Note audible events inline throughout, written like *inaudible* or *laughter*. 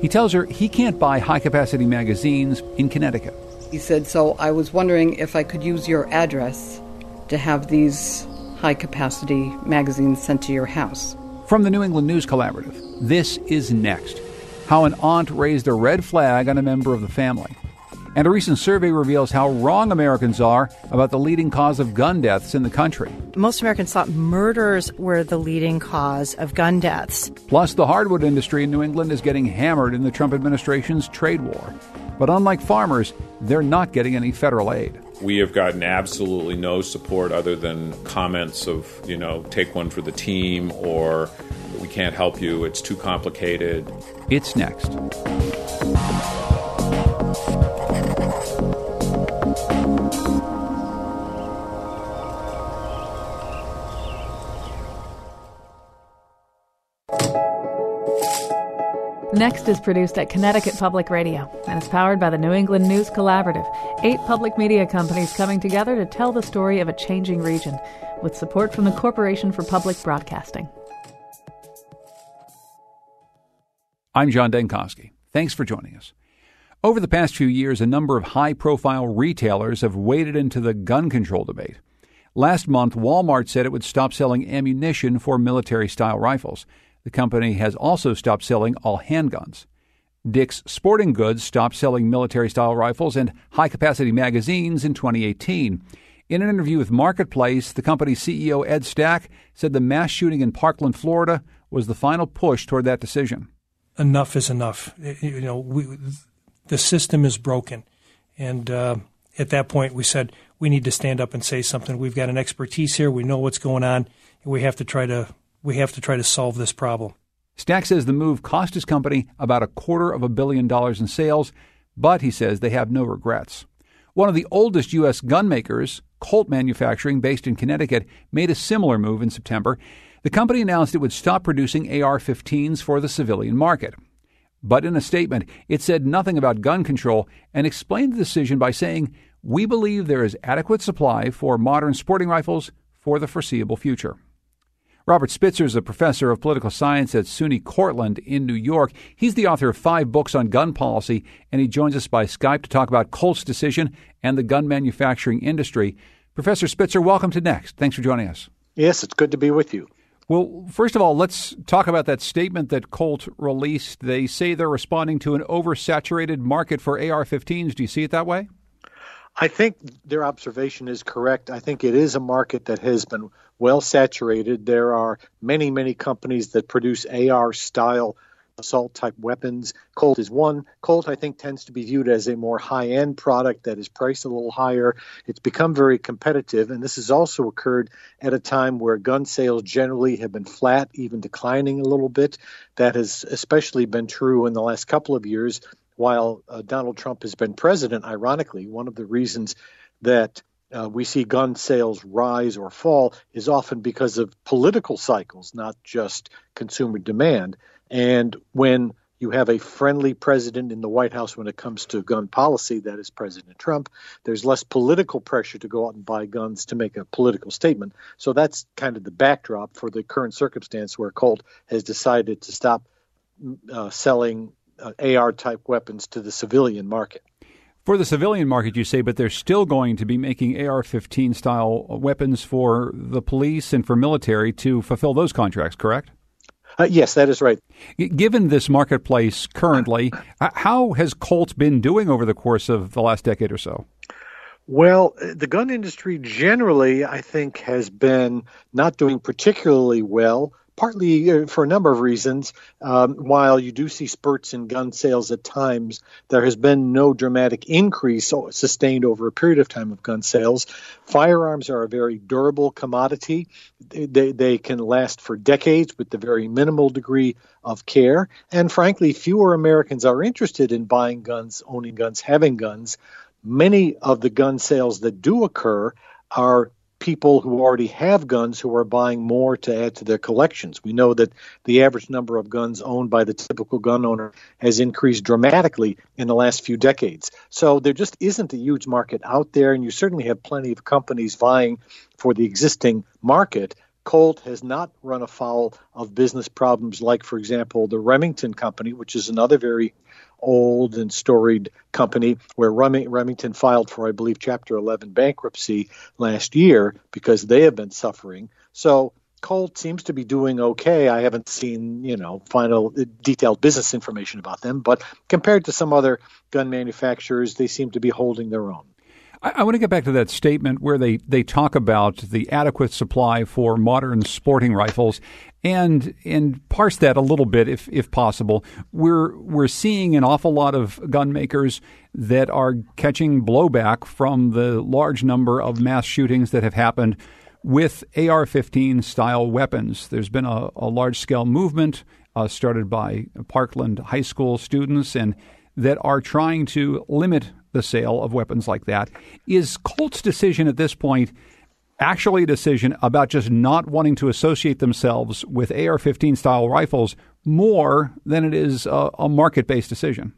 He tells her he can't buy high capacity magazines in Connecticut. He said, So I was wondering if I could use your address to have these high capacity magazines sent to your house. From the New England News Collaborative, this is next how an aunt raised a red flag on a member of the family. And a recent survey reveals how wrong Americans are about the leading cause of gun deaths in the country. Most Americans thought murders were the leading cause of gun deaths. Plus, the hardwood industry in New England is getting hammered in the Trump administration's trade war. But unlike farmers, they're not getting any federal aid. We have gotten absolutely no support other than comments of, you know, take one for the team or we can't help you, it's too complicated. It's next. Next is produced at Connecticut Public Radio and is powered by the New England News Collaborative, eight public media companies coming together to tell the story of a changing region, with support from the Corporation for Public Broadcasting. I'm John Dankosky. Thanks for joining us. Over the past few years, a number of high profile retailers have waded into the gun control debate. Last month, Walmart said it would stop selling ammunition for military style rifles. The company has also stopped selling all handguns. Dick's Sporting Goods stopped selling military style rifles and high capacity magazines in 2018. In an interview with Marketplace, the company's CEO Ed Stack said the mass shooting in Parkland, Florida was the final push toward that decision. Enough is enough. You know, we, the system is broken. And uh, at that point, we said, we need to stand up and say something. We've got an expertise here. We know what's going on. And we have to try to we have to try to solve this problem. Stack says the move cost his company about a quarter of a billion dollars in sales, but he says they have no regrets. One of the oldest U.S. gun makers, Colt Manufacturing, based in Connecticut, made a similar move in September. The company announced it would stop producing AR 15s for the civilian market. But in a statement, it said nothing about gun control and explained the decision by saying, We believe there is adequate supply for modern sporting rifles for the foreseeable future. Robert Spitzer is a professor of political science at SUNY Cortland in New York. He's the author of five books on gun policy, and he joins us by Skype to talk about Colt's decision and the gun manufacturing industry. Professor Spitzer, welcome to Next. Thanks for joining us. Yes, it's good to be with you. Well, first of all, let's talk about that statement that Colt released. They say they're responding to an oversaturated market for AR 15s. Do you see it that way? I think their observation is correct. I think it is a market that has been well saturated. There are many, many companies that produce AR style assault type weapons. Colt is one. Colt, I think, tends to be viewed as a more high end product that is priced a little higher. It's become very competitive, and this has also occurred at a time where gun sales generally have been flat, even declining a little bit. That has especially been true in the last couple of years while uh, Donald Trump has been president. Ironically, one of the reasons that uh, we see gun sales rise or fall is often because of political cycles, not just consumer demand. And when you have a friendly president in the White House when it comes to gun policy, that is President Trump, there's less political pressure to go out and buy guns to make a political statement. So that's kind of the backdrop for the current circumstance where Colt has decided to stop uh, selling AR type weapons to the civilian market. For the civilian market, you say, but they're still going to be making AR 15 style weapons for the police and for military to fulfill those contracts, correct? Uh, yes, that is right. Given this marketplace currently, how has Colt been doing over the course of the last decade or so? Well, the gun industry generally, I think, has been not doing particularly well partly uh, for a number of reasons. Um, while you do see spurts in gun sales at times, there has been no dramatic increase sustained over a period of time of gun sales. Firearms are a very durable commodity. They, they can last for decades with the very minimal degree of care. And frankly, fewer Americans are interested in buying guns, owning guns, having guns. Many of the gun sales that do occur are people who already have guns who are buying more to add to their collections. We know that the average number of guns owned by the typical gun owner has increased dramatically in the last few decades. So there just isn't a huge market out there, and you certainly have plenty of companies vying for the existing market. Colt has not run afoul of business problems like, for example, the Remington Company, which is another very old and storied company where Remington filed for, I believe, Chapter 11 bankruptcy last year because they have been suffering. So Colt seems to be doing okay. I haven't seen, you know, final uh, detailed business information about them, but compared to some other gun manufacturers, they seem to be holding their own. I, I want to get back to that statement where they, they talk about the adequate supply for modern sporting rifles and and parse that a little bit if if possible. We're we're seeing an awful lot of gun makers that are catching blowback from the large number of mass shootings that have happened with AR-15 style weapons. There's been a, a large scale movement uh, started by Parkland High School students and that are trying to limit the sale of weapons like that. Is Colt's decision at this point actually a decision about just not wanting to associate themselves with AR 15 style rifles more than it is a, a market based decision?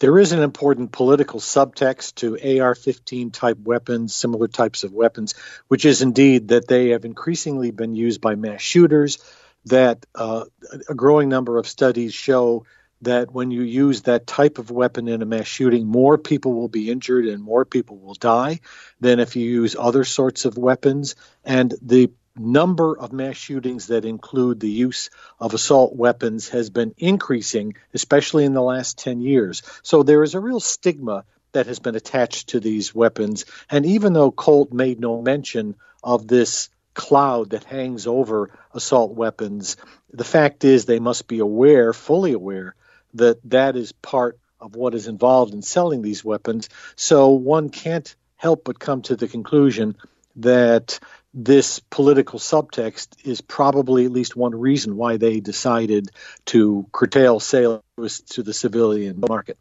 There is an important political subtext to AR 15 type weapons, similar types of weapons, which is indeed that they have increasingly been used by mass shooters, that uh, a growing number of studies show that when you use that type of weapon in a mass shooting, more people will be injured and more people will die than if you use other sorts of weapons. And the number of mass shootings that include the use of assault weapons has been increasing, especially in the last 10 years. So there is a real stigma that has been attached to these weapons. And even though Colt made no mention of this cloud that hangs over assault weapons, the fact is they must be aware, fully aware, that that is part of what is involved in selling these weapons. So one can't help but come to the conclusion that this political subtext is probably at least one reason why they decided to curtail sales to the civilian market.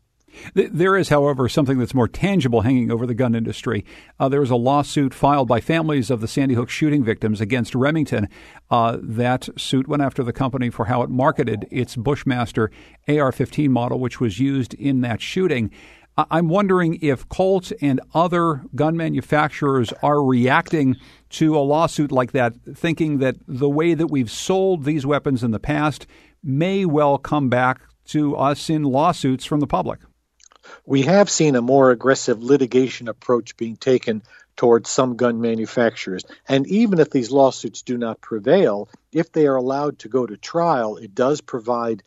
There is, however, something that's more tangible hanging over the gun industry. Uh, a lawsuit filed by families of the Sandy Hook shooting victims against Remington. Uh, that suit went after the company for how it marketed its Bushmaster AR 15 model, which was used in that shooting. I'm wondering if Colt and other gun manufacturers are reacting to a lawsuit like that, thinking that the way that we've sold these weapons in the past may well come back to us in lawsuits from the public we have seen a more aggressive litigation approach being taken towards some gun manufacturers. And even if these lawsuits do not prevail, if they are allowed to go to trial, it does provide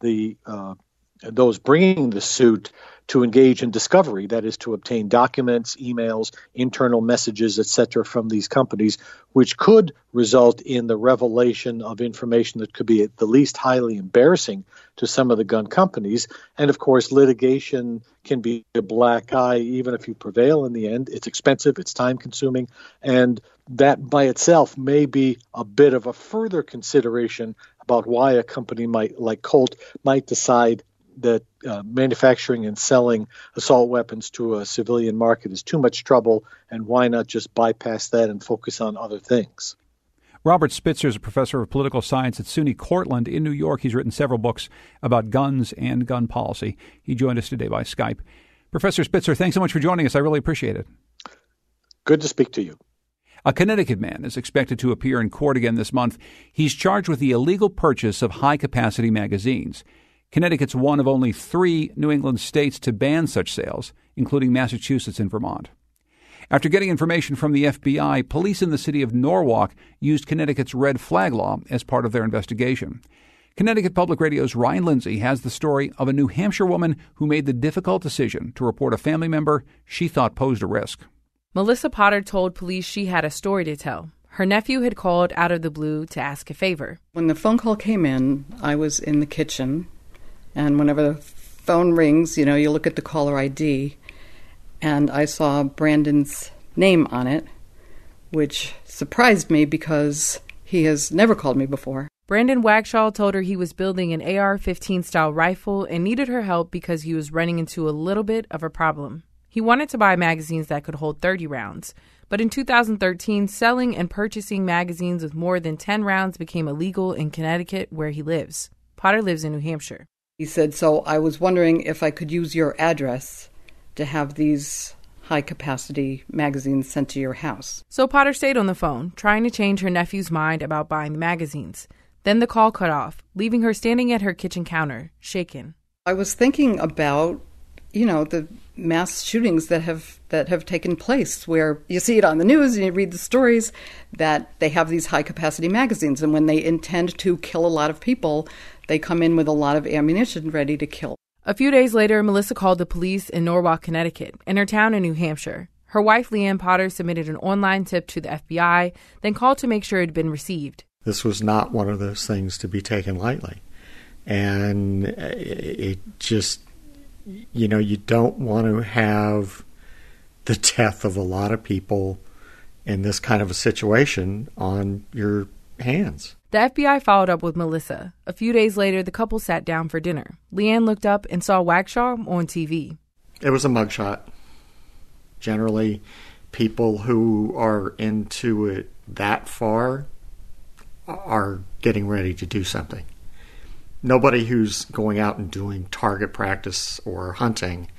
the uh, those bringing the suit to engage in discovery, that is, to obtain documents, emails, internal messages, etc., from these companies, which could result in the revelation of information that could be at the least highly embarrassing to some of the gun companies. And of course, litigation can be a black eye, even if you prevail in the end. It's expensive, it's time consuming, and that by itself may be a bit of a further consideration about why a company might like Colt might decide that uh, manufacturing and selling assault weapons to a civilian market is too much trouble, and why not just bypass that and focus on other things? Robert Spitzer is a professor of political science at SUNY Cortland in New York. He's written several books about guns and gun policy. He joined us today by Skype. Professor Spitzer, thanks so much for joining us. I really appreciate it. Good to speak to you. A Connecticut man is expected to appear in court again this month. He's charged with the illegal purchase of high capacity magazines. Connecticut's one of only three New England states to ban such sales, including Massachusetts and Vermont. After getting information from the FBI, police in the city of Norwalk used Connecticut's red flag law as part of their investigation. Connecticut Public Radio's Ryan Lindsay has the story of a New Hampshire woman who made the difficult decision to report a family member she thought posed a risk. Melissa Potter told police she had a story to tell Her nephew had called out of the blue to ask a favor. When the phone call came in, I was in the kitchen, and whenever the phone rings, you know, you look at the caller ID, and I saw Brandon's name on it, which surprised me because he has never called me before. Brandon Wagshol told her he was building an AR 15 style rifle and needed her help because he was running into a little bit of a problem. He wanted to buy magazines that could hold 30 rounds, but in 2013, selling and purchasing magazines with more than 10 rounds became illegal in Connecticut, where he lives. Potter lives in New Hampshire. He said, So I was wondering if I could use your address to have these high capacity magazines sent to your house. So Potter stayed on the phone, trying to change her nephew's mind about buying the magazines. Then the call cut off, leaving her standing at her kitchen counter, shaken. I was thinking about, you know, the mass shootings that have that have taken place where you see it on the news and you read the stories that they have these high capacity magazines and when they intend to kill a lot of people they come in with a lot of ammunition ready to kill. A few days later melissa called the police in norwalk connecticut in her town in new hampshire. Her wife leanne potter submitted an online tip to the fbi then called to make sure it had been received. This was not one of those things to be taken lightly. And uh, it just you know, you don't want to have the death of a lot of people in this kind of a situation on your hands. The FBI followed up with Melissa. A few days later, the couple sat down for dinner. Leanne looked up and saw Wagshol on TV. It was a mugshot. Generally, people who are into it that far are getting ready to do something nobody who's going out and doing target practice or hunting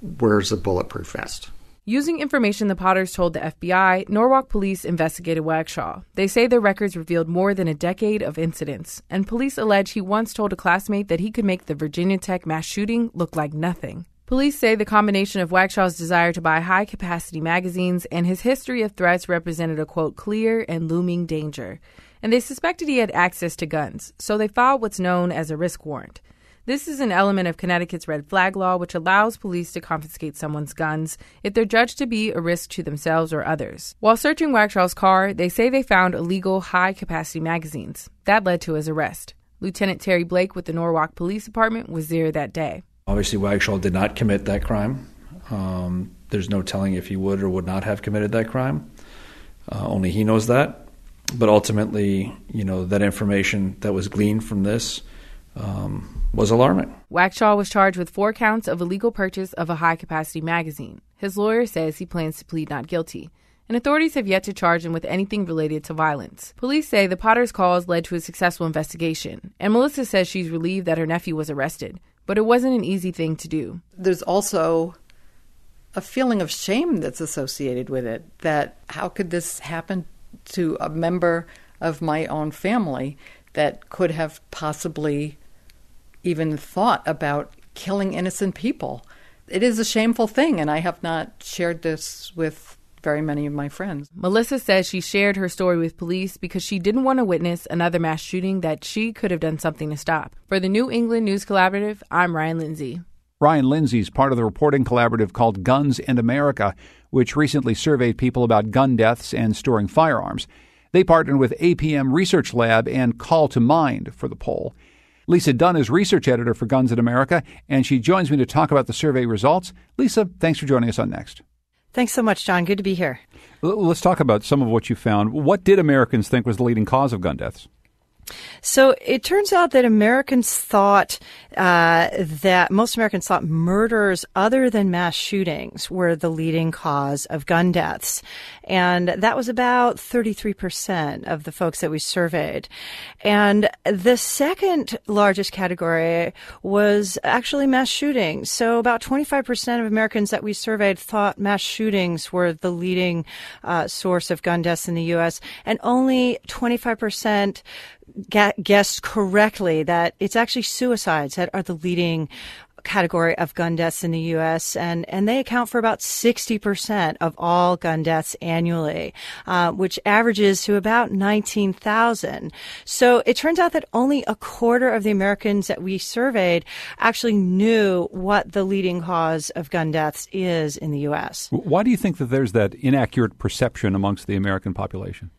wears a bulletproof vest. Using information the Potters told the FBI, Norwalk police investigated Wagshol. They say their records revealed more than a decade of incidents, and police allege he once told a classmate that he could make the Virginia Tech mass shooting look like nothing. Police say the combination of Wagshol's desire to buy high capacity magazines and his history of threats represented a quote, clear and looming danger and they suspected he had access to guns, so they filed what's known as a risk warrant. This is an element of Connecticut's red flag law, which allows police to confiscate someone's guns if they're judged to be a risk to themselves or others. While searching Wagshol's car, they say they found illegal high capacity magazines. That led to his arrest. Lieutenant Terry Blake with the Norwalk Police Department was there that day. Obviously, Wagshol did not commit that crime. Um, there's no telling if he would or would not have committed that crime. Uh, only he knows that but ultimately, you know, that information that was gleaned from this um, was alarming. Wagshol was charged with four counts of illegal purchase of a high capacity magazine. His lawyer says he plans to plead not guilty, and authorities have yet to charge him with anything related to violence. Police say the Potter's calls led to a successful investigation, and Melissa says she's relieved that her nephew was arrested, but it wasn't an easy thing to do. There's also a feeling of shame that's associated with it that how could this happen to a member of my own family that could have possibly even thought about killing innocent people. It is a shameful thing, and I have not shared this with very many of my friends. Melissa says she shared her story with police because she didn't want to witness another mass shooting that she could have done something to stop. For the New England News Collaborative, I'm Ryan Lindsay. Ryan Lindsay is part of the reporting collaborative called Guns and America, which recently surveyed people about gun deaths and storing firearms. They partnered with APM Research Lab and Call to Mind for the poll. Lisa Dunn is research editor for Guns in America, and she joins me to talk about the survey results. Lisa, thanks for joining us on Next. Thanks so much, John. Good to be here. Let's talk about some of what you found. What did Americans think was the leading cause of gun deaths? So it turns out that Americans thought uh, that most Americans thought murders other than mass shootings were the leading cause of gun deaths. And that was about 33% of the folks that we surveyed. And the second largest category was actually mass shootings. So about 25% of Americans that we surveyed thought mass shootings were the leading uh, source of gun deaths in the U.S. And only 25% guessed correctly that it's actually suicides that are the leading category of gun deaths in the U.S., and, and they account for about 60% of all gun deaths annually, uh, which averages to about 19,000. So it turns out that only a quarter of the Americans that we surveyed actually knew what the leading cause of gun deaths is in the U.S. Why do you think that there's that inaccurate perception amongst the American population?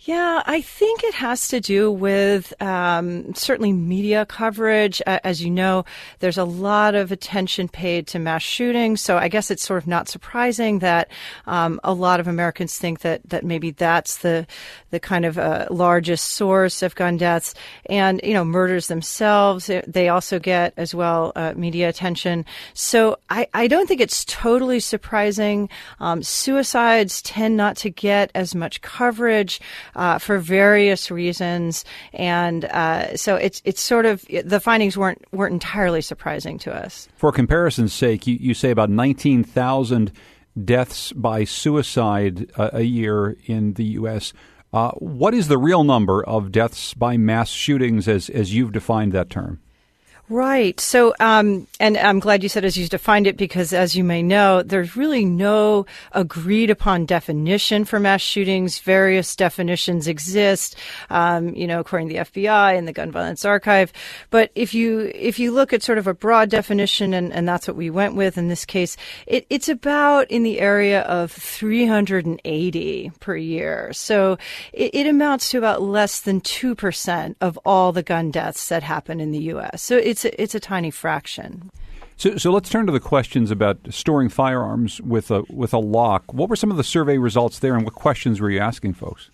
Yeah, I think it has to do with um, certainly media coverage. Uh, as you know, there's a lot of attention paid to mass shootings, so I guess it's sort of not surprising that um, a lot of Americans think that that maybe that's the the kind of uh, largest source of gun deaths, and you know, murders themselves they also get as well uh, media attention. So I, I don't think it's totally surprising. Um, suicides tend not to get as much coverage uh, for various reasons, and uh, so it's it's sort of the findings weren't weren't entirely surprising to us. For comparison's sake, you, you say about nineteen thousand deaths by suicide uh, a year in the U.S. Uh, what is the real number of deaths by mass shootings as as you've defined that term? Right. So, um, and I'm glad you said as you defined it because, as you may know, there's really no agreed upon definition for mass shootings. Various definitions exist, um, you know, according to the FBI and the Gun Violence Archive. But if you if you look at sort of a broad definition, and, and that's what we went with in this case, it, it's about in the area of 380 per year. So it, it amounts to about less than two percent of all the gun deaths that happen in the U.S. So it's it's a, it's a tiny fraction. So, so let's turn to the questions about storing firearms with a with a lock. What were some of the survey results there, and what questions were you asking folks?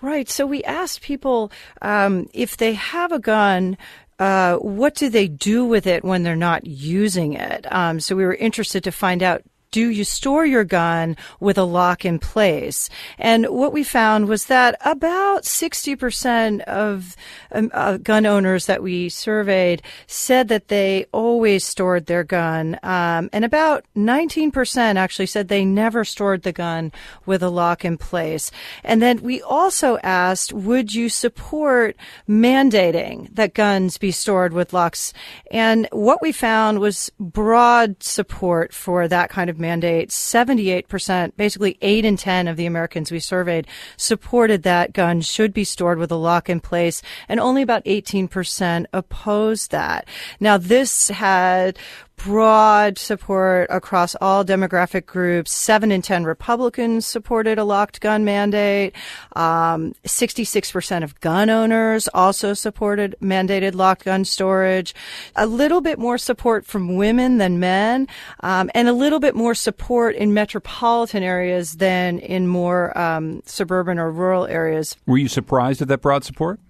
Right. So we asked people um, if they have a gun. Uh, what do they do with it when they're not using it? Um, so we were interested to find out do you store your gun with a lock in place? And what we found was that about 60% of um, uh, gun owners that we surveyed said that they always stored their gun. Um, and about 19% actually said they never stored the gun with a lock in place. And then we also asked, would you support mandating that guns be stored with locks? And what we found was broad support for that kind of mandate, 78%, basically 8 in 10 of the Americans we surveyed supported that guns should be stored with a lock in place, and only about 18% opposed that. Now, this had broad support across all demographic groups. Seven in 10 Republicans supported a locked gun mandate. Um, 66% of gun owners also supported mandated locked gun storage. A little bit more support from women than men, um, and a little bit more support in metropolitan areas than in more um, suburban or rural areas. Were you surprised at that broad support?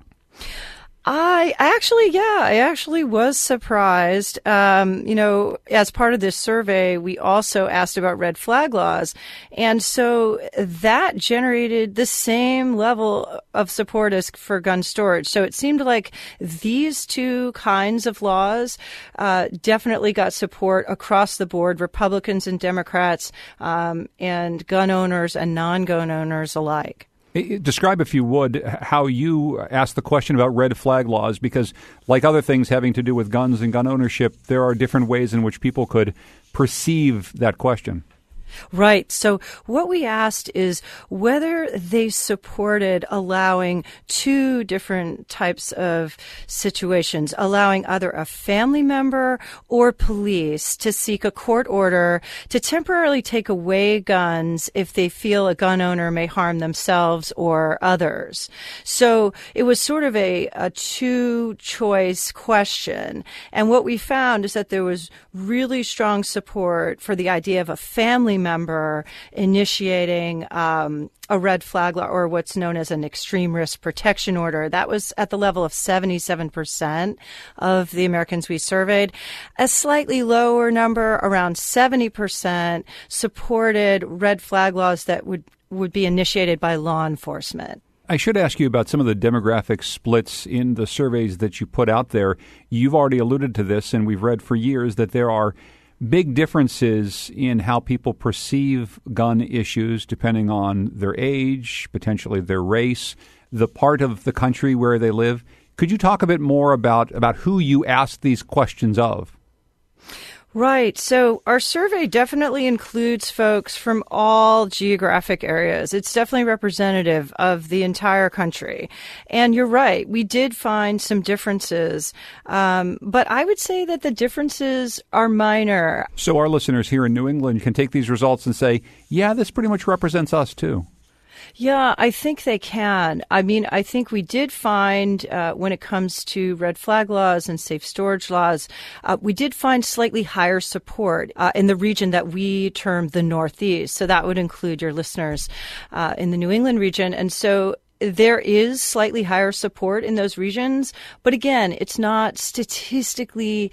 I actually, yeah, I actually was surprised. Um, you know, as part of this survey, we also asked about red flag laws. And so that generated the same level of support as for gun storage. So it seemed like these two kinds of laws uh, definitely got support across the board, Republicans and Democrats, um, and gun owners and non gun owners alike. Describe, if you would, how you asked the question about red flag laws, because, like other things having to do with guns and gun ownership, there are different ways in which people could perceive that question. Right. So what we asked is whether they supported allowing two different types of situations, allowing either a family member or police to seek a court order to temporarily take away guns if they feel a gun owner may harm themselves or others. So it was sort of a, a two choice question. And what we found is that there was really strong support for the idea of a family member initiating um, a red flag law or what's known as an extreme risk protection order. That was at the level of 77% of the Americans we surveyed. A slightly lower number, around 70%, supported red flag laws that would, would be initiated by law enforcement. I should ask you about some of the demographic splits in the surveys that you put out there. You've already alluded to this, and we've read for years that there are big differences in how people perceive gun issues depending on their age, potentially their race, the part of the country where they live. Could you talk a bit more about, about who you asked these questions of? Right. So our survey definitely includes folks from all geographic areas. It's definitely representative of the entire country. And you're right. We did find some differences. Um, but I would say that the differences are minor. So our listeners here in New England can take these results and say, yeah, this pretty much represents us too. Yeah, I think they can. I mean, I think we did find uh, when it comes to red flag laws and safe storage laws, uh, we did find slightly higher support uh, in the region that we term the Northeast. So that would include your listeners uh, in the New England region. And so there is slightly higher support in those regions, but again, it's not statistically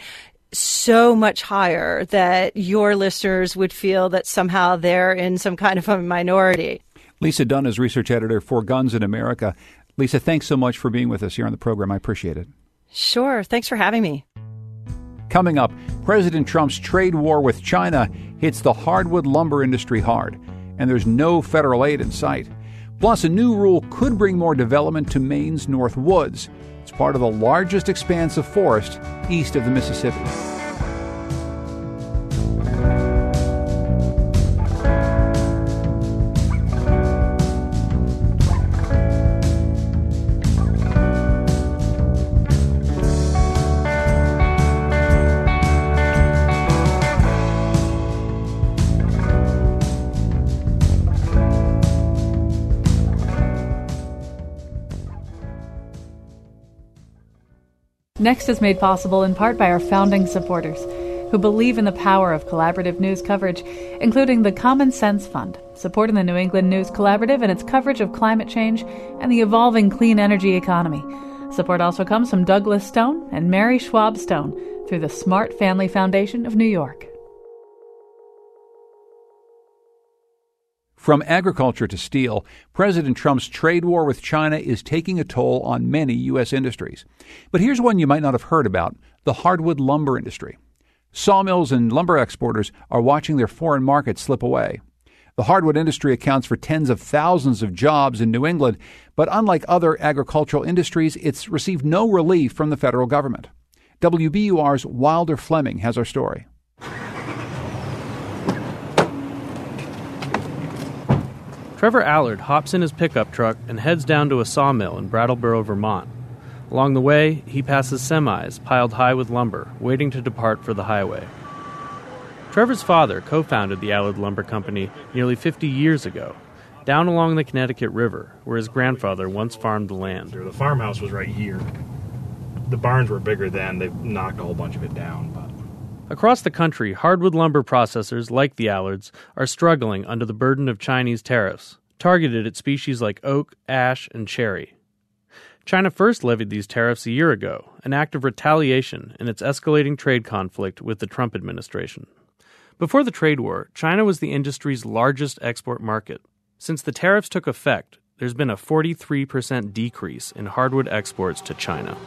so much higher that your listeners would feel that somehow they're in some kind of a minority. Lisa Dunn is research editor for Guns in America. Lisa, thanks so much for being with us here on the program. I appreciate it. Sure. Thanks for having me. Coming up, President Trump's trade war with China hits the hardwood lumber industry hard, and there's no federal aid in sight. Plus, a new rule could bring more development to Maine's North Woods. It's part of the largest expanse of forest east of the Mississippi. Next is made possible in part by our founding supporters who believe in the power of collaborative news coverage, including the Common Sense Fund, supporting the New England News Collaborative and its coverage of climate change and the evolving clean energy economy. Support also comes from Douglas Stone and Mary Schwab Stone through the Smart Family Foundation of New York. From agriculture to steel, President Trump's trade war with China is taking a toll on many U.S. industries. But here's one you might not have heard about the hardwood lumber industry. Sawmills and lumber exporters are watching their foreign markets slip away. The hardwood industry accounts for tens of thousands of jobs in New England, but unlike other agricultural industries, it's received no relief from the federal government. WBUR's Wilder Fleming has our story. Trevor Allard hops in his pickup truck and heads down to a sawmill in Brattleboro, Vermont. Along the way, he passes semis piled high with lumber, waiting to depart for the highway. Trevor's father co founded the Allard Lumber Company nearly 50 years ago, down along the Connecticut River, where his grandfather once farmed the land. The farmhouse was right here. The barns were bigger then, they've knocked a whole bunch of it down, but Across the country, hardwood lumber processors like the Allards are struggling under the burden of Chinese tariffs, targeted at species like oak, ash, and cherry. China first levied these tariffs a year ago, an act of retaliation in its escalating trade conflict with the Trump administration. Before the trade war, China was the industry's largest export market. Since the tariffs took effect, there's been a 43% decrease in hardwood exports to China.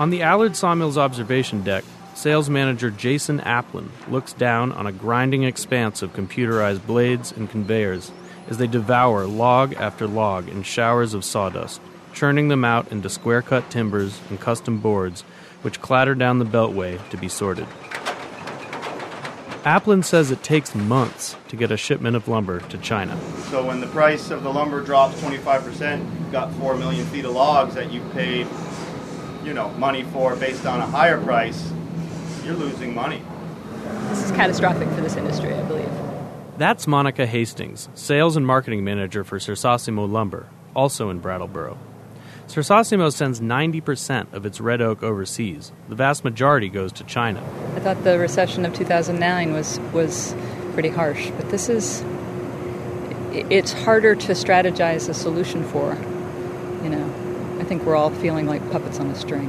On the Allard Sawmill's observation deck, sales manager Jason Applin looks down on a grinding expanse of computerized blades and conveyors as they devour log after log in showers of sawdust, churning them out into square cut timbers and custom boards, which clatter down the beltway to be sorted. Applin says it takes months to get a shipment of lumber to China. So when the price of the lumber drops 25%, you've got 4 million feet of logs that you paid you know, money for based on a higher price, you're losing money. This is catastrophic for this industry, I believe. That's Monica Hastings, sales and marketing manager for Cersosimo Lumber, also in Brattleboro. Cersosimo sends 90% of its red oak overseas. The vast majority goes to China. I thought the recession of 2009 was was pretty harsh, but this is it's harder to strategize a solution for, you know. I think we're all feeling like puppets on a string.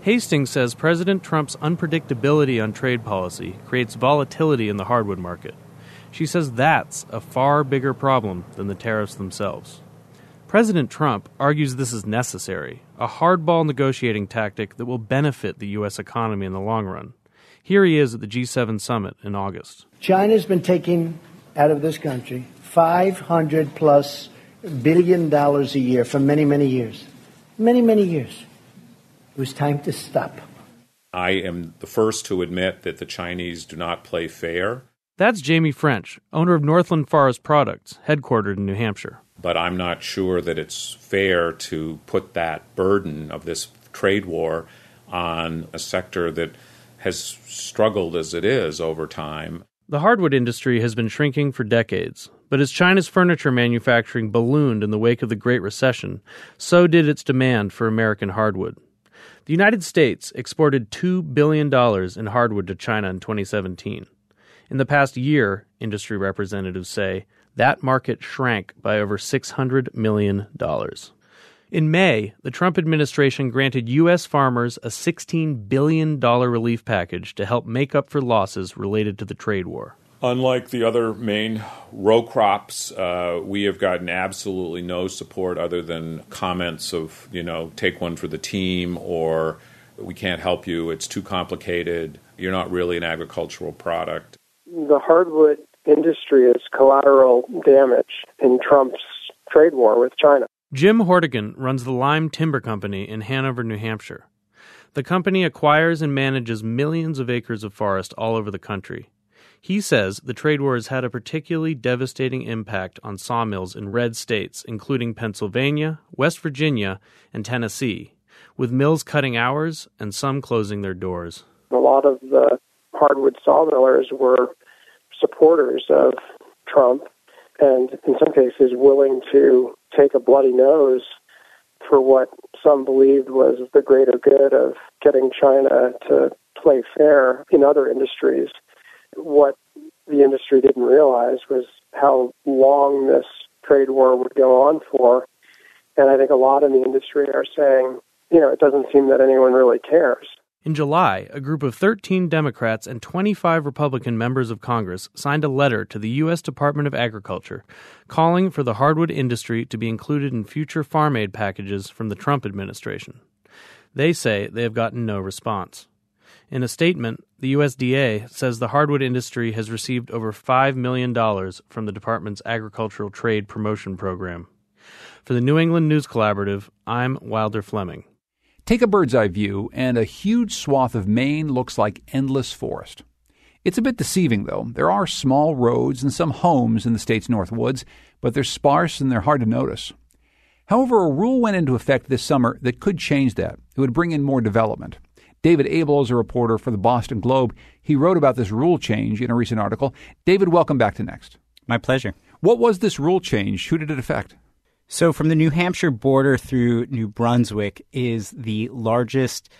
Hastings says President Trump's unpredictability on trade policy creates volatility in the hardwood market. She says that's a far bigger problem than the tariffs themselves. President Trump argues this is necessary, a hardball negotiating tactic that will benefit the U.S. economy in the long run. Here he is at the G7 summit in August. China's been taking out of this country 500 plus billion dollars a year for many, many years many, many years. It was time to stop. I am the first to admit that the Chinese do not play fair. That's Jamie French, owner of Northland Forest Products, headquartered in New Hampshire. But I'm not sure that it's fair to put that burden of this trade war on a sector that has struggled as it is over time. The hardwood industry has been shrinking for decades, but as China's furniture manufacturing ballooned in the wake of the Great Recession, so did its demand for American hardwood. The United States exported $2 billion in hardwood to China in 2017. In the past year, industry representatives say, that market shrank by over $600 million. In May, the Trump administration granted U.S. farmers a $16 billion relief package to help make up for losses related to the trade war. Unlike the other main row crops, uh, we have gotten absolutely no support other than comments of, you know, take one for the team or we can't help you, it's too complicated, you're not really an agricultural product. The hardwood industry is collateral damage in Trump's trade war with China. Jim Hourdequin runs the Lyme Timber Company in Hanover, New Hampshire. The company acquires and manages millions of acres of forest all over the country. He says the trade war has had a particularly devastating impact on sawmills in red states, including Pennsylvania, West Virginia, and Tennessee, with mills cutting hours and some closing their doors. A lot of the hardwood sawmillers were supporters of Trump and, in some cases, willing to take a bloody nose for what some believed was the greater good of getting China to play fair in other industries what the industry didn't realize was how long this trade war would go on for. And I think a lot in the industry are saying, you know, it doesn't seem that anyone really cares. In July, a group of 13 Democrats and 25 Republican members of Congress signed a letter to the U.S. Department of Agriculture calling for the hardwood industry to be included in future farm aid packages from the Trump administration. They say they have gotten no response. In a statement, the USDA says the hardwood industry has received over $5 million from the department's Agricultural Trade Promotion Program. For the New England News Collaborative, I'm Wilder Fleming. Take a bird's eye view, and a huge swath of Maine looks like endless forest. It's a bit deceiving, though. There are small roads and some homes in the state's north woods, but they're sparse and they're hard to notice. However, a rule went into effect this summer that could change that. It would bring in more development. David Abel is a reporter for the Boston Globe. He wrote about this rule change in a recent article. David, welcome back to Next. My pleasure. What was this rule change? Who did it affect? So, from the New Hampshire border through New Brunswick is the largest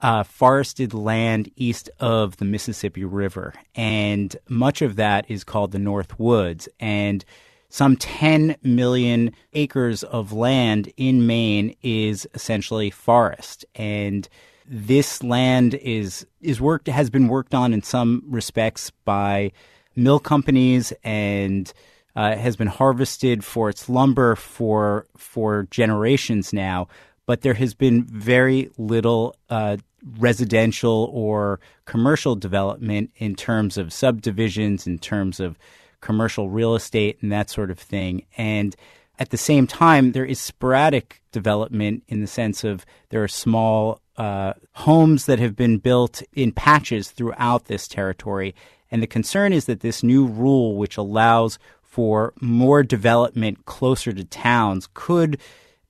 uh, forested land east of the Mississippi River. And much of that is called the North Woods. And some 10 million acres of land in Maine is essentially forest. And this land is is worked has been worked on in some respects by mill companies and uh, has been harvested for its lumber for for generations now. But there has been very little uh, residential or commercial development in terms of subdivisions, in terms of commercial real estate, and that sort of thing. And at the same time, there is sporadic development in the sense of there are small uh, homes that have been built in patches throughout this territory. And the concern is that this new rule, which allows for more development closer to towns, could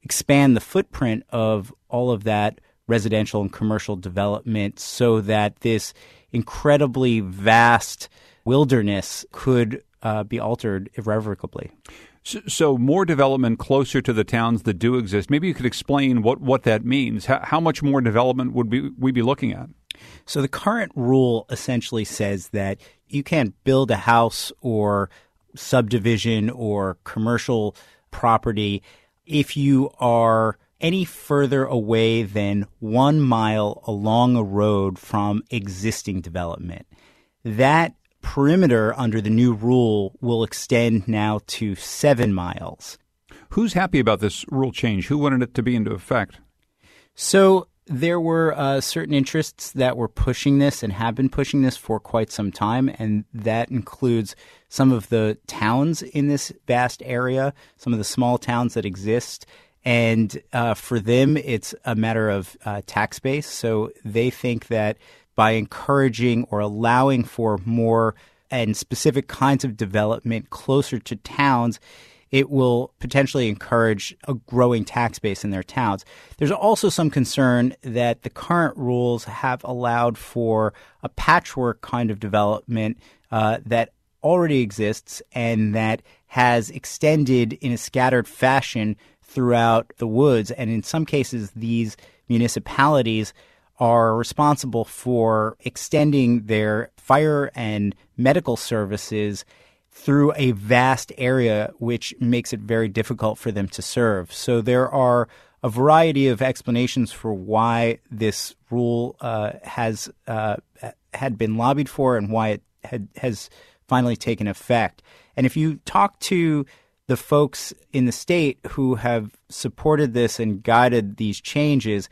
expand the footprint of all of that residential and commercial development so that this incredibly vast wilderness could uh, be altered irrevocably. So, so, more development closer to the towns that do exist. Maybe you could explain what, what that means. How, how much more development would be, we be looking at? So the current rule essentially says that you can't build a house or subdivision or commercial property if you are any further away than one mile along a road from existing development. That perimeter under the new rule will extend now to seven miles. Who's happy about this rule change? Who wanted it to be into effect? So there were uh, certain interests that were pushing this and have been pushing this for quite some time, and that includes some of the towns in this vast area, some of the small towns that exist, And uh, for them, it's a matter of uh, tax base. So they think that by encouraging or allowing for more and specific kinds of development closer to towns, it will potentially encourage a growing tax base in their towns. There's also some concern that the current rules have allowed for a patchwork kind of development uh, that already exists and that has extended in a scattered fashion throughout the woods. And in some cases, these municipalities are responsible for extending their fire and medical services through a vast area, which makes it very difficult for them to serve. So there are a variety of explanations for why this rule uh, has uh, had been lobbied for and why it had, has finally taken effect. And if you talk to the folks in the state who have supported this and guided these changes,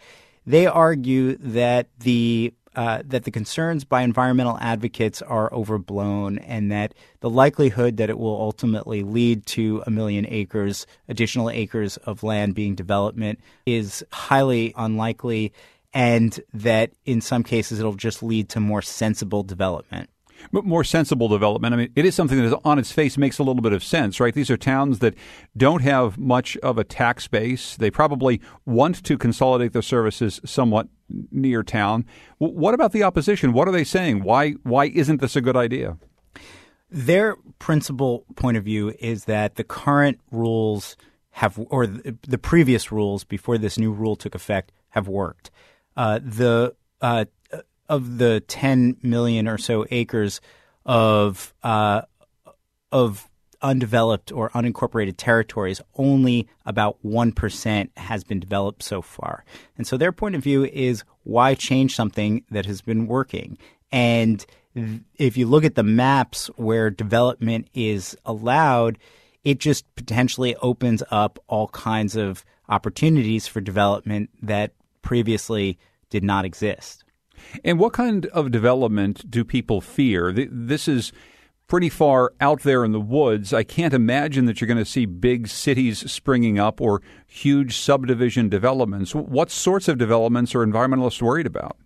they argue that the uh, that the concerns by environmental advocates are overblown and that the likelihood that it will ultimately lead to a million acres, additional acres of land being development is highly unlikely, and that in some cases it'll just lead to more sensible development. But more sensible development. I mean, it is something that on its face makes a little bit of sense, right? These are towns that don't have much of a tax base. They probably want to consolidate their services somewhat near town. What about the opposition? What are they saying? Why why isn't this a good idea? Their principal point of view is that the current rules have, or the previous rules before this new rule took effect, have worked. Uh, the uh, of the 10 million or so acres of uh, of undeveloped or unincorporated territories, only about 1% has been developed so far. And so their point of view is why change something that has been working? And if you look at the maps where development is allowed, it just potentially opens up all kinds of opportunities for development that previously did not exist. And what kind of development do people fear? This is pretty far out there in the woods. I can't imagine that you're going to see big cities springing up or huge subdivision developments. What sorts of developments are environmentalists worried about?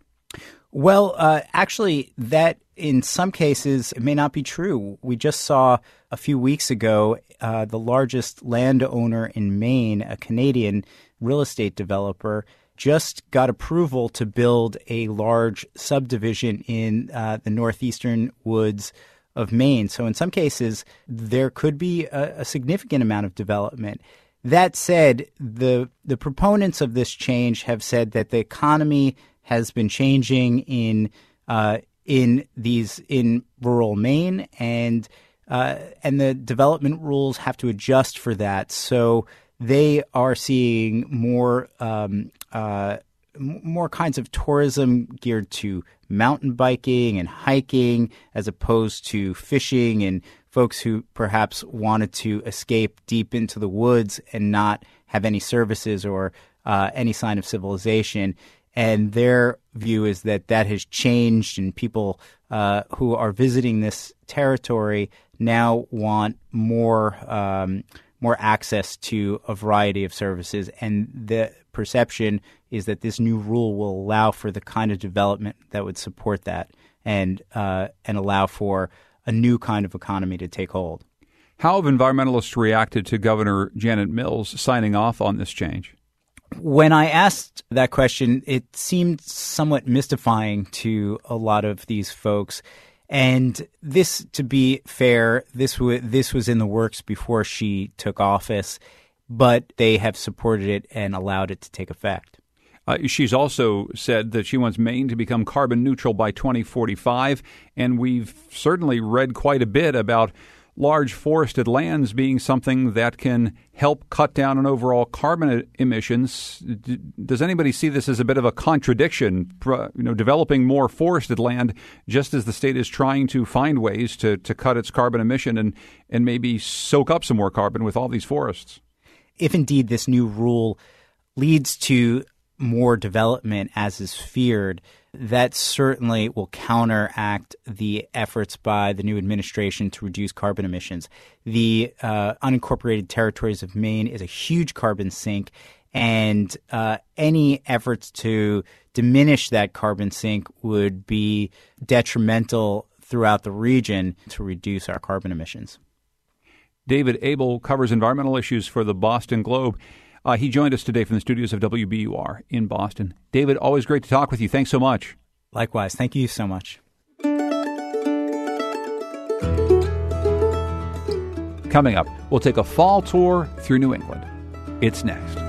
Well, uh, actually, that in some cases it may not be true. We just saw a few weeks ago uh, the largest landowner in Maine, a Canadian real estate developer, just got approval to build a large subdivision in uh, the northeastern woods of Maine. So, in some cases, there could be a, a, significant amount of development. That said, the the proponents of this change have said that the economy has been changing in uh, in these in rural Maine, and uh, and the development rules have to adjust for that. So they are seeing more um, uh, more kinds of tourism geared to mountain biking and hiking as opposed to fishing and folks who perhaps wanted to escape deep into the woods and not have any services or uh, any sign of civilization. And their view is that that has changed, and people uh, who are visiting this territory now want more um, more access to a variety of services. And the perception is that this new rule will allow for the kind of development that would support that and uh, and allow for a new kind of economy to take hold. How have environmentalists reacted to Governor Janet Mills signing off on this change? When I asked that question, it seemed somewhat mystifying to a lot of these folks. And this, to be fair, this w- this was in the works before she took office, but they have supported it and allowed it to take effect. Uh, she's also said that she wants Maine to become carbon neutral by 2045, and we've certainly read quite a bit about large forested lands being something that can help cut down on overall carbon emissions. Does anybody see this as a bit of a contradiction? You know, developing more forested land just as the state is trying to find ways to, to cut its carbon emission and, and maybe soak up some more carbon with all these forests. If indeed this new rule leads to more development as is feared, that certainly will counteract the efforts by the new administration to reduce carbon emissions. The uh, unincorporated territories of Maine is a huge carbon sink, and uh, any efforts to diminish that carbon sink would be detrimental throughout the region to reduce our carbon emissions. David Abel covers environmental issues for the Boston Globe. Uh, he joined us today from the studios of WBUR in Boston. David, always great to talk with you. Thanks so much. Likewise. Thank you so much. Coming up, we'll take a fall tour through New England. It's next.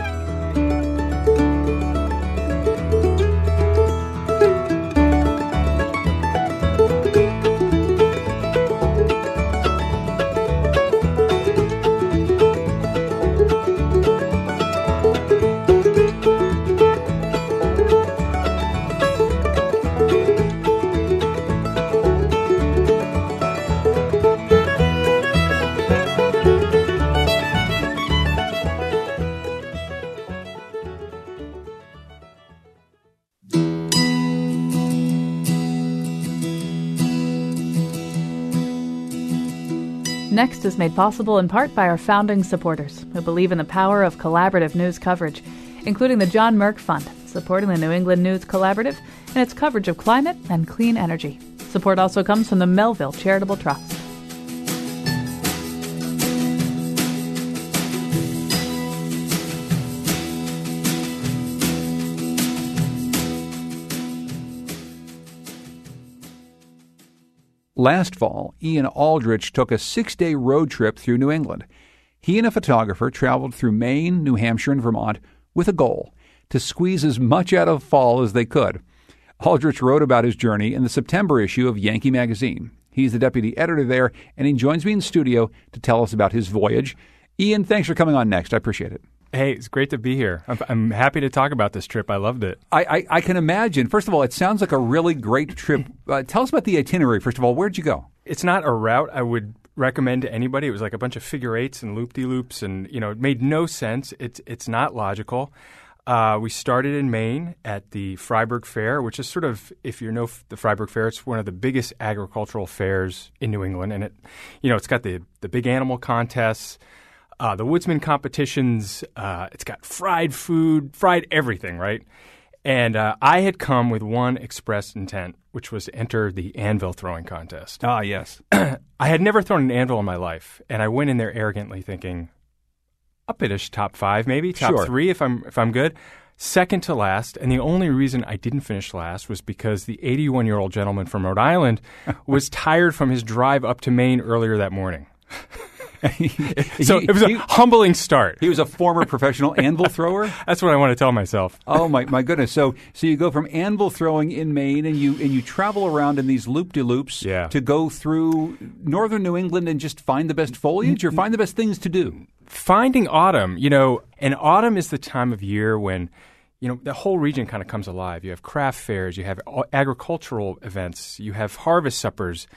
Is made possible in part by our founding supporters who believe in the power of collaborative news coverage, including the John Merck Fund, supporting the New England News Collaborative and its coverage of climate and clean energy. Support also comes from the Melville Charitable Trust. Last fall, Ian Aldrich took a six day road trip through New England. He and a photographer traveled through Maine, New Hampshire, and Vermont with a goal to squeeze as much out of fall as they could. Aldrich wrote about his journey in the September issue of Yankee Magazine. He's the deputy editor there, and he joins me in studio to tell us about his voyage. Ian, thanks for coming on next. I appreciate it. Hey, it's great to be here. I'm, I'm, happy to talk about this trip. I loved it. I, I, I, can imagine. First of all, it sounds like a really great trip. *laughs* Uh, tell us about the itinerary, first of all. Where'd you go? It's not a route I would recommend to anybody. It was like a bunch of figure eights and loop de loops, and you know, it made no sense. It's, it's not logical. Uh, we started in Maine at the Fryeburg Fair, which is sort of, if you know the Fryeburg Fair, it's one of the biggest agricultural fairs in New England, and it, you know, it's got the the big animal contests uh, the woodsman competitions. Uh, it's got fried food, fried everything, right? And uh, I had come with one express intent, which was to enter the anvil throwing contest. Ah, yes. *clears throat* I had never thrown an anvil in my life, and I went in there arrogantly thinking, finish top five, maybe top sure. three if I'm if I'm good. Second to last, and the only reason I didn't finish last was because the 81 year old gentleman from Rhode Island *laughs* was tired from his drive up to Maine earlier that morning. *laughs* so it was a he, humbling start. He was a former professional anvil thrower. *laughs* That's what I want to tell myself. Oh my my goodness! So so you go from anvil throwing in Maine, and you and you travel around in these loop de loops yeah. to go through northern New England and just find the best foliage or mm-hmm. find the best things to do. Finding autumn, you know, and autumn is the time of year when you know the whole region kind of comes alive. You have craft fairs, you have agricultural events, you have harvest suppers.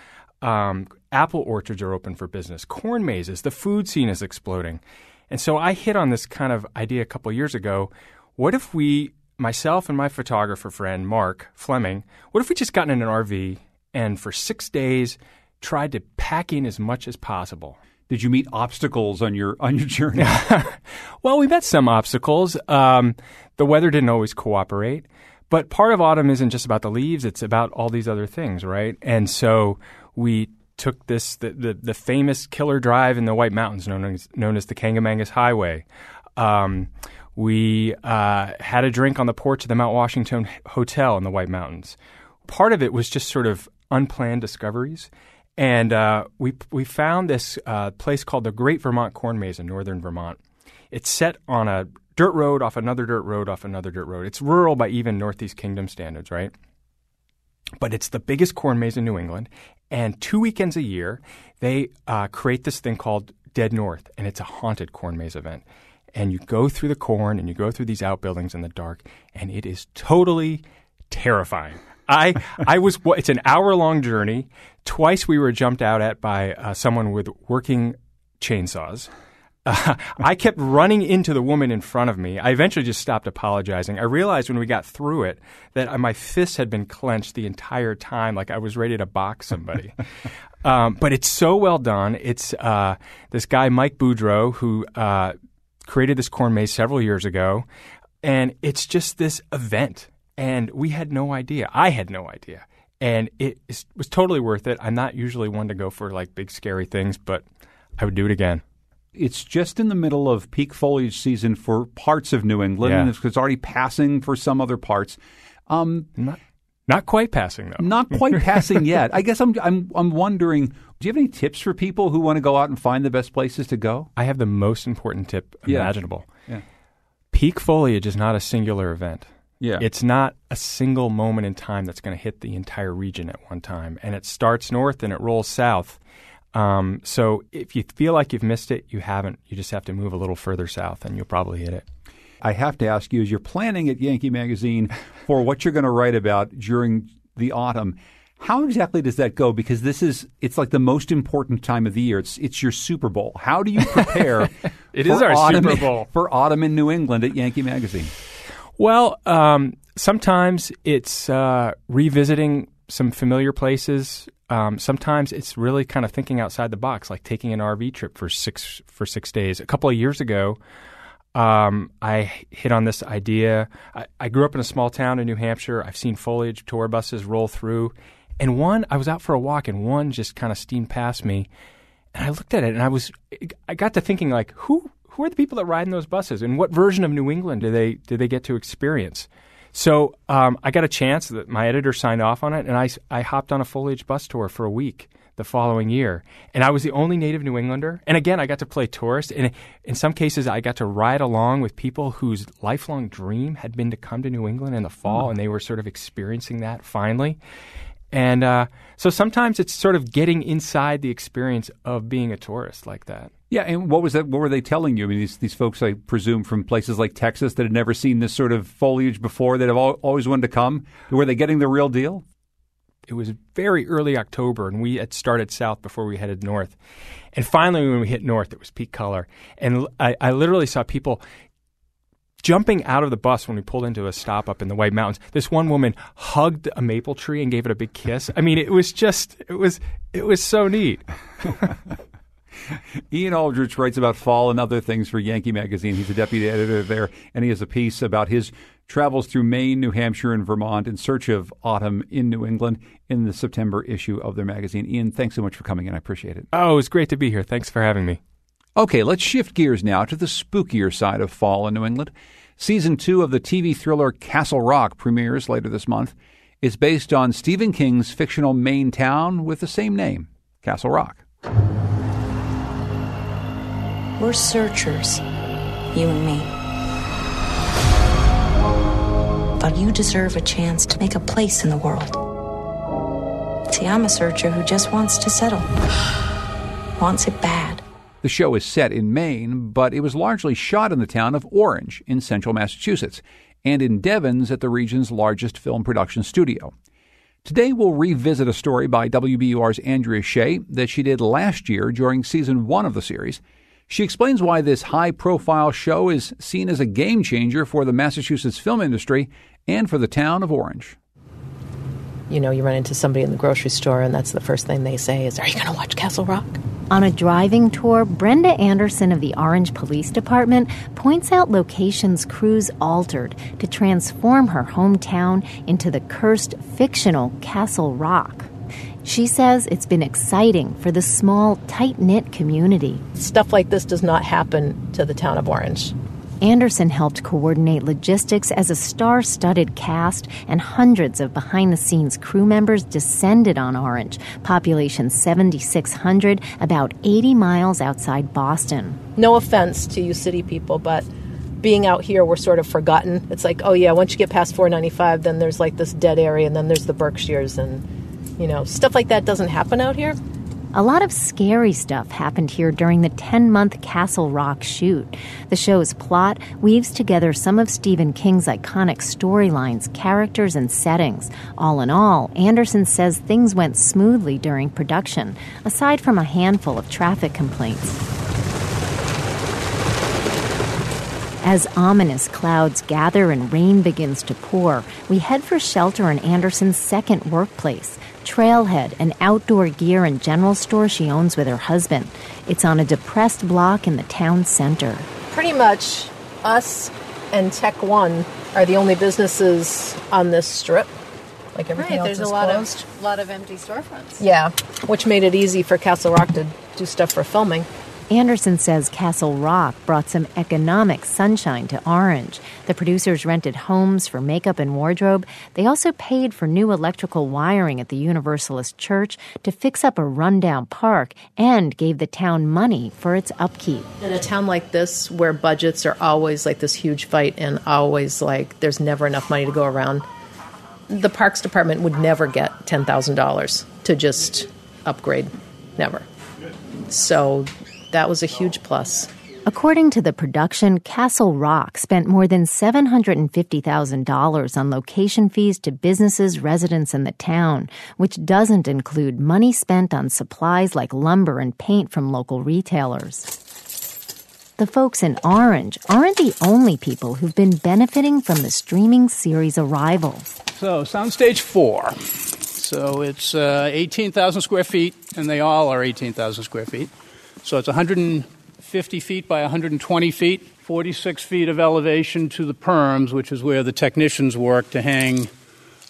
Um, apple orchards are open for business, corn mazes, the food scene is exploding. And so I hit on this kind of idea a couple years ago. What if we, myself and my photographer friend Mark Fleming, what if we just got in an RV and for six days tried to pack in as much as possible? Did you meet obstacles on your on your journey? *laughs* well, we met some obstacles. Um, the weather didn't always cooperate, but part of autumn isn't just about the leaves; it's about all these other things, right? And so we took this the, the, the, famous killer drive in the White Mountains, known as known as the Kancamagus Highway. Um, we uh, had a drink on the porch of the Mount Washington Hotel in the White Mountains. Part of it was just sort of unplanned discoveries, and uh, we we found this uh, place called the Great Vermont Corn Maze in northern Vermont. It's set on a dirt road off another dirt road off another dirt road. It's rural by even Northeast Kingdom standards, right? But it's the biggest corn maze in New England, and two weekends a year, they uh, create this thing called Dead North, and it's a haunted corn maze event. And you go through the corn and you go through these outbuildings in the dark, and it is totally terrifying. I I was it's an hour long journey. Twice we were jumped out at by uh, someone with working chainsaws. Uh, *laughs* I kept running into the woman in front of me. I eventually just stopped apologizing. I realized when we got through it that my fists had been clenched the entire time, like I was ready to box somebody. *laughs* um, but it's so well done. It's uh, this guy, Mike Boudreau, who uh, created this corn maze several years ago. And it's just this event. And we had no idea. I had no idea. And it was totally worth it. I'm not usually one to go for like big, scary things, but I would do it again. It's just in the middle of peak foliage season for parts of New England, Yeah. and it's, it's already passing for some other parts. Um, not, not quite passing though. Not quite *laughs* passing yet. I guess I'm, I'm I'm wondering. Do you have any tips for people who want to go out and find the best places to go? I have the most important tip Yeah. imaginable. Yeah. Peak foliage is not a singular event. Yeah. It's not a single moment in time that's going to hit the entire region at one time. And it starts north and it rolls south. Um, so if you feel like you've missed it, you haven't. You just have to move a little further south and you'll probably hit it. I have to ask you, as you're planning at Yankee Magazine for what you're going to write about during the autumn, how exactly does that go? Because this is it's like the most important time of the year. It's it's your Super Bowl. How do you prepare? *laughs* It for is our autumn, Super Bowl. for autumn in New England at Yankee Magazine. Well, um, sometimes it's uh, revisiting some familiar places. Um, sometimes it's really kind of thinking outside the box, like taking an RV trip for six for six days. A couple of years ago, um, I hit on this idea. I, I grew up in a small town in New Hampshire. I've seen foliage tour buses roll through, and one I was out for a walk, and one just kind of steamed past me, and I looked at it, and I was I got to thinking like, who who are the people that ride in those buses, and what version of New England do they do they get to experience? So um, I got a chance that my editor signed off on it, and I, I hopped on a foliage bus tour for a week the following year. And I was the only native New Englander. And again, I got to play tourist. And in some cases, I got to ride along with people whose lifelong dream had been to come to New England in the fall, Oh. and they were sort of experiencing that finally. And uh, so sometimes it's sort of getting inside the experience of being a tourist like that. Yeah, and what was that? What were they telling you? I mean, these these folks, I presume, from places like Texas that had never seen this sort of foliage before, that have al- always wanted to come. Were they getting the real deal? It was very early October, and we had started south before we headed north. And finally, when we hit north, it was peak color. And I literally saw people jumping out of the bus when we pulled into a stop up in the White Mountains. This one woman hugged a maple tree and gave it a big kiss. I mean, it was just, it was, it was so neat. *laughs* Ian Aldrich writes about fall and other things for Yankee Magazine. He's a deputy editor there, and he has a piece about his travels through Maine, New Hampshire, and Vermont in search of autumn in New England in the September issue of their magazine. Ian, thanks so much for coming in. I appreciate it. Oh, it was great to be here. Thanks for having me. Okay, let's shift gears now to the spookier side of fall in New England. Season two of the TV thriller Castle Rock premieres later this month. It's based on Stephen King's fictional Maine town with the same name, Castle Rock. We're searchers, you and me. But you deserve a chance to make a place in the world. See, I'm a searcher who just wants to settle, wants it bad. The show is set in Maine, but it was largely shot in the town of Orange in central Massachusetts and in Devens at the region's largest film production studio. Today, we'll revisit a story by WBUR's Andrea Shea that she did last year during season one of the series. She explains why this high profile show is seen as a game changer for the Massachusetts film industry and for the town of Orange. You know, you run into somebody in the grocery store, and that's the first thing they say is, Are you going to watch Castle Rock? On a driving tour, Brenda Anderson of the Orange Police Department points out locations crews altered to transform her hometown into the cursed fictional Castle Rock. She says it's been exciting for the small, tight knit community. Stuff like this does not happen to the town of Orange. Anderson helped coordinate logistics as a star studded cast, and hundreds of behind the scenes crew members descended on Orange, population 7,600, about 80 miles outside Boston. No offense to you city people, but being out here, we're sort of forgotten. It's like, oh yeah, once you get past 495, then there's like this dead area, and then there's the Berkshires, and you know, stuff like that doesn't happen out here. A lot of scary stuff happened here during the 10 month Castle Rock shoot. The show's plot weaves together some of Stephen King's iconic storylines, characters, and settings. All in all, Anderson says things went smoothly during production, aside from a handful of traffic complaints. As ominous clouds gather and rain begins to pour, we head for shelter in Anderson's second workplace, Trailhead, an outdoor gear and general store she owns with her husband. It's on a depressed block in the town center. Pretty much us and Tech One are the only businesses on this strip. Like everything right, else there's is a lot closed. of lot of empty storefronts. Yeah, which made it easy for Castle Rock to do stuff for filming. Anderson says Castle Rock brought some economic sunshine to Orange. The producers rented homes for makeup and wardrobe. They also paid for new electrical wiring at the Universalist Church to fix up a rundown park and gave the town money for its upkeep. In a town like this, where budgets are always like this huge fight and always like there's never enough money to go around, the Parks Department would never get $10,000 to just upgrade. Never. So that was a huge plus. According to the production, Castle Rock spent more than $750,000 on location fees to businesses, residents, and the town, which doesn't include money spent on supplies like lumber and paint from local retailers. The folks in Orange aren't the only people who've been benefiting from the streaming series arrival. So, Soundstage 4. So, it's uh, 18,000 square feet, and they all are 18,000 square feet. So it's 150 feet by 120 feet, 46 feet of elevation to the perms, which is where the technicians work to hang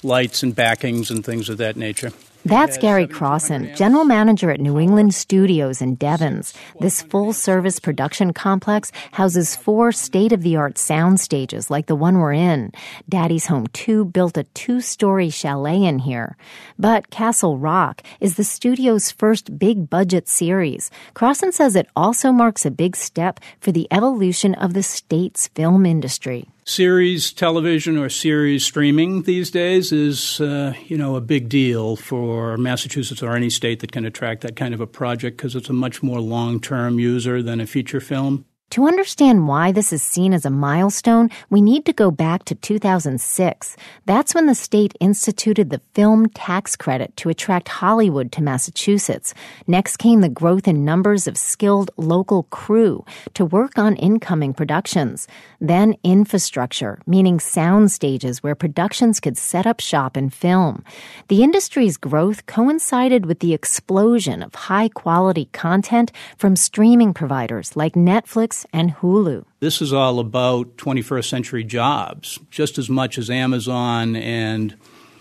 lights and backings and things of that nature. That's Gary Crossan, general manager at New England Studios in Devens. This full service production complex houses four state of the art sound stages like the one we're in. Daddy's Home 2 built a two story chalet in here. But Castle Rock is the studio's first big budget series. Crossan says it also marks a big step for the evolution of the state's film industry series television or series streaming these days is uh, you know a big deal for Massachusetts or any state that can attract that kind of a project because it's a much more long-term user than a feature film. To understand why this is seen as a milestone, we need to go back to 2006. That's when the state instituted the film tax credit to attract Hollywood to Massachusetts. Next came the growth in numbers of skilled local crew to work on incoming productions. Then infrastructure, meaning sound stages where productions could set up shop and film. The industry's growth coincided with the explosion of high quality content from streaming providers like Netflix and Hulu. This is all about 21st century jobs, just as much as Amazon and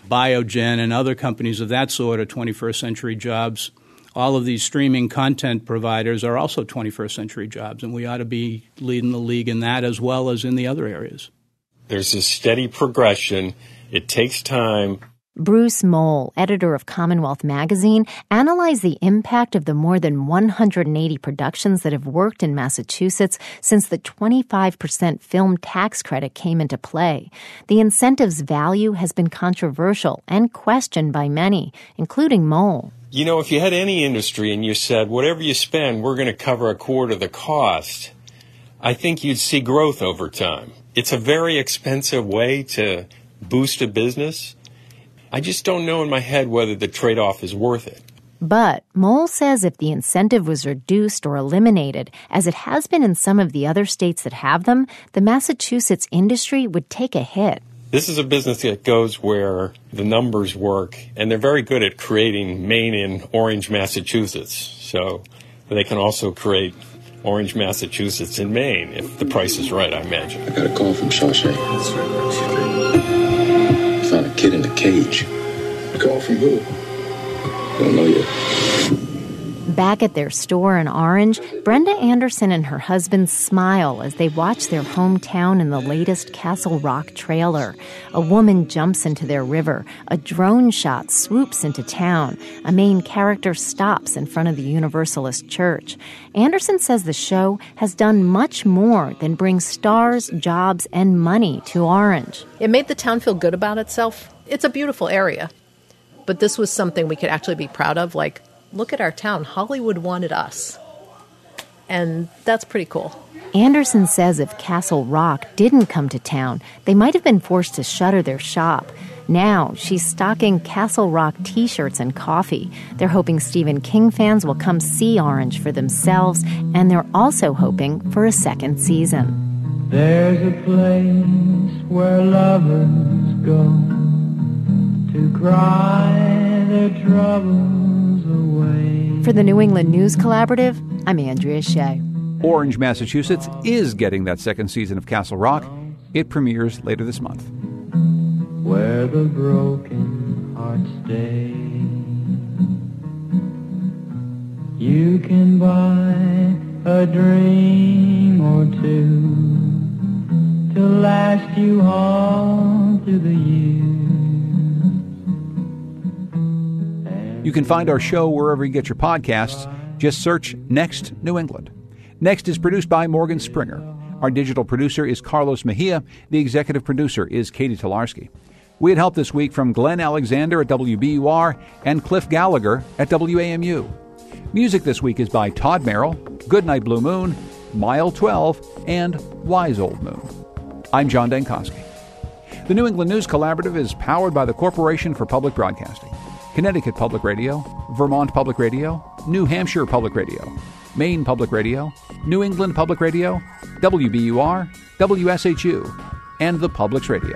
Biogen and other companies of that sort are 21st century jobs. All of these streaming content providers are also 21st century jobs, and we ought to be leading the league in that as well as in the other areas. There's a steady progression. It takes time. Bruce Mohl, editor of Commonwealth magazine, analyzed the impact of the more than 180 productions that have worked in Massachusetts since the 25% film tax credit came into play. The incentive's value has been controversial and questioned by many, including Mohl. You know, if you had any industry and you said, whatever you spend, we're going to cover a quarter of the cost, I think you'd see growth over time. It's a very expensive way to boost a business. I just don't know in my head whether the trade off is worth it. But Mohl says if the incentive was reduced or eliminated, as it has been in some of the other states that have them, the Massachusetts industry would take a hit. This is a business that goes where the numbers work, and they're very good at creating Maine in Orange, Massachusetts. So they can also create Orange, Massachusetts in Maine if the price is right, I imagine. I got a call from Shawshank. Found a kid in a cage. A call from who? Don't know yet. Back at their store in Orange, Brenda Anderson and her husband smile as they watch their hometown in the latest Castle Rock trailer. A woman jumps into their river. A drone shot swoops into town. A main character stops in front of the Universalist Church. Anderson says the show has done much more than bring stars, jobs, and money to Orange. It made the town feel good about itself. It's a beautiful area. But this was something we could actually be proud of. Like, look at our town. Hollywood wanted us. And that's pretty cool. Anderson says if Castle Rock didn't come to town, they might have been forced to shutter their shop. Now she's stocking Castle Rock t shirts and coffee. They're hoping Stephen King fans will come see Orange for themselves, and they're also hoping for a second season. There's a place where lovers go to cry their troubles away. For the New England News Collaborative, I'm Andrea Shea. Orange, Massachusetts is getting that second season of Castle Rock. It premieres later this month. Where the broken hearts stay. You can buy a dream or two to last you all through the years. You can find our show wherever you get your podcasts. Just search Next New England. Next is produced by Morgan Springer. Our digital producer is Carlos Mejia. The executive producer is Katie Tolarski. We had help this week from Glenn Alexander at WBUR and Cliff Gallagher at WAMU. Music this week is by Todd Merrill, Goodnight Blue Moon, Mile 12, and Wise Old Moon. I'm John Dankosky. The New England News Collaborative is powered by the Corporation for Public Broadcasting, Connecticut Public Radio, Vermont Public Radio, New Hampshire Public Radio, Maine Public Radio, New England Public Radio, WBUR, WSHU, and the Public's Radio.